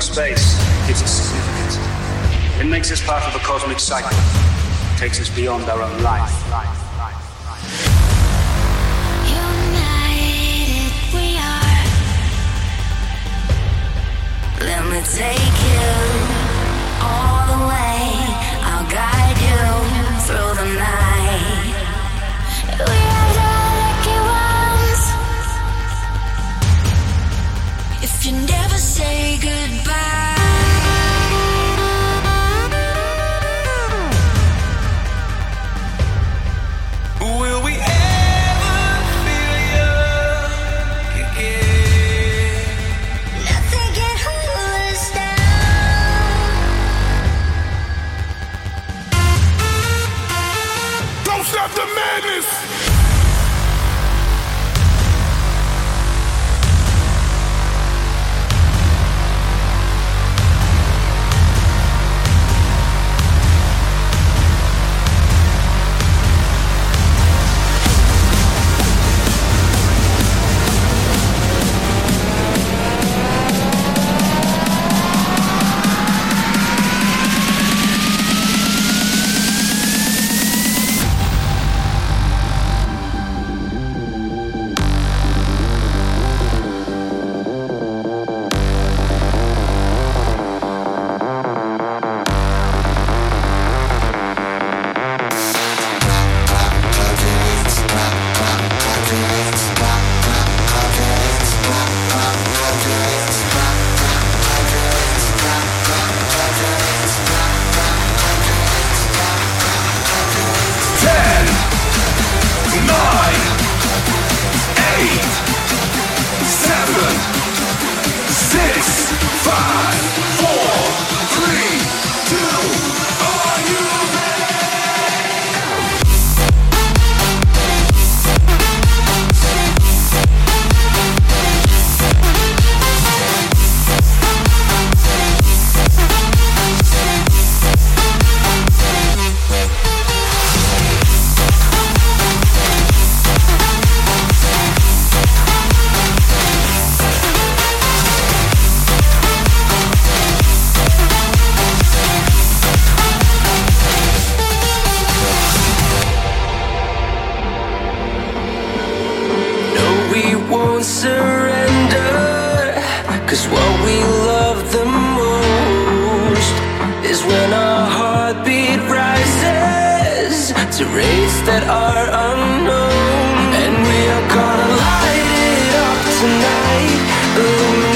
space gives us significance. It makes us part of a cosmic cycle, takes us beyond our own life. United the madness! Won't surrender. Cause what we love the most is when our heartbeat rises to rays that are unknown. And we are gonna light it up tonight.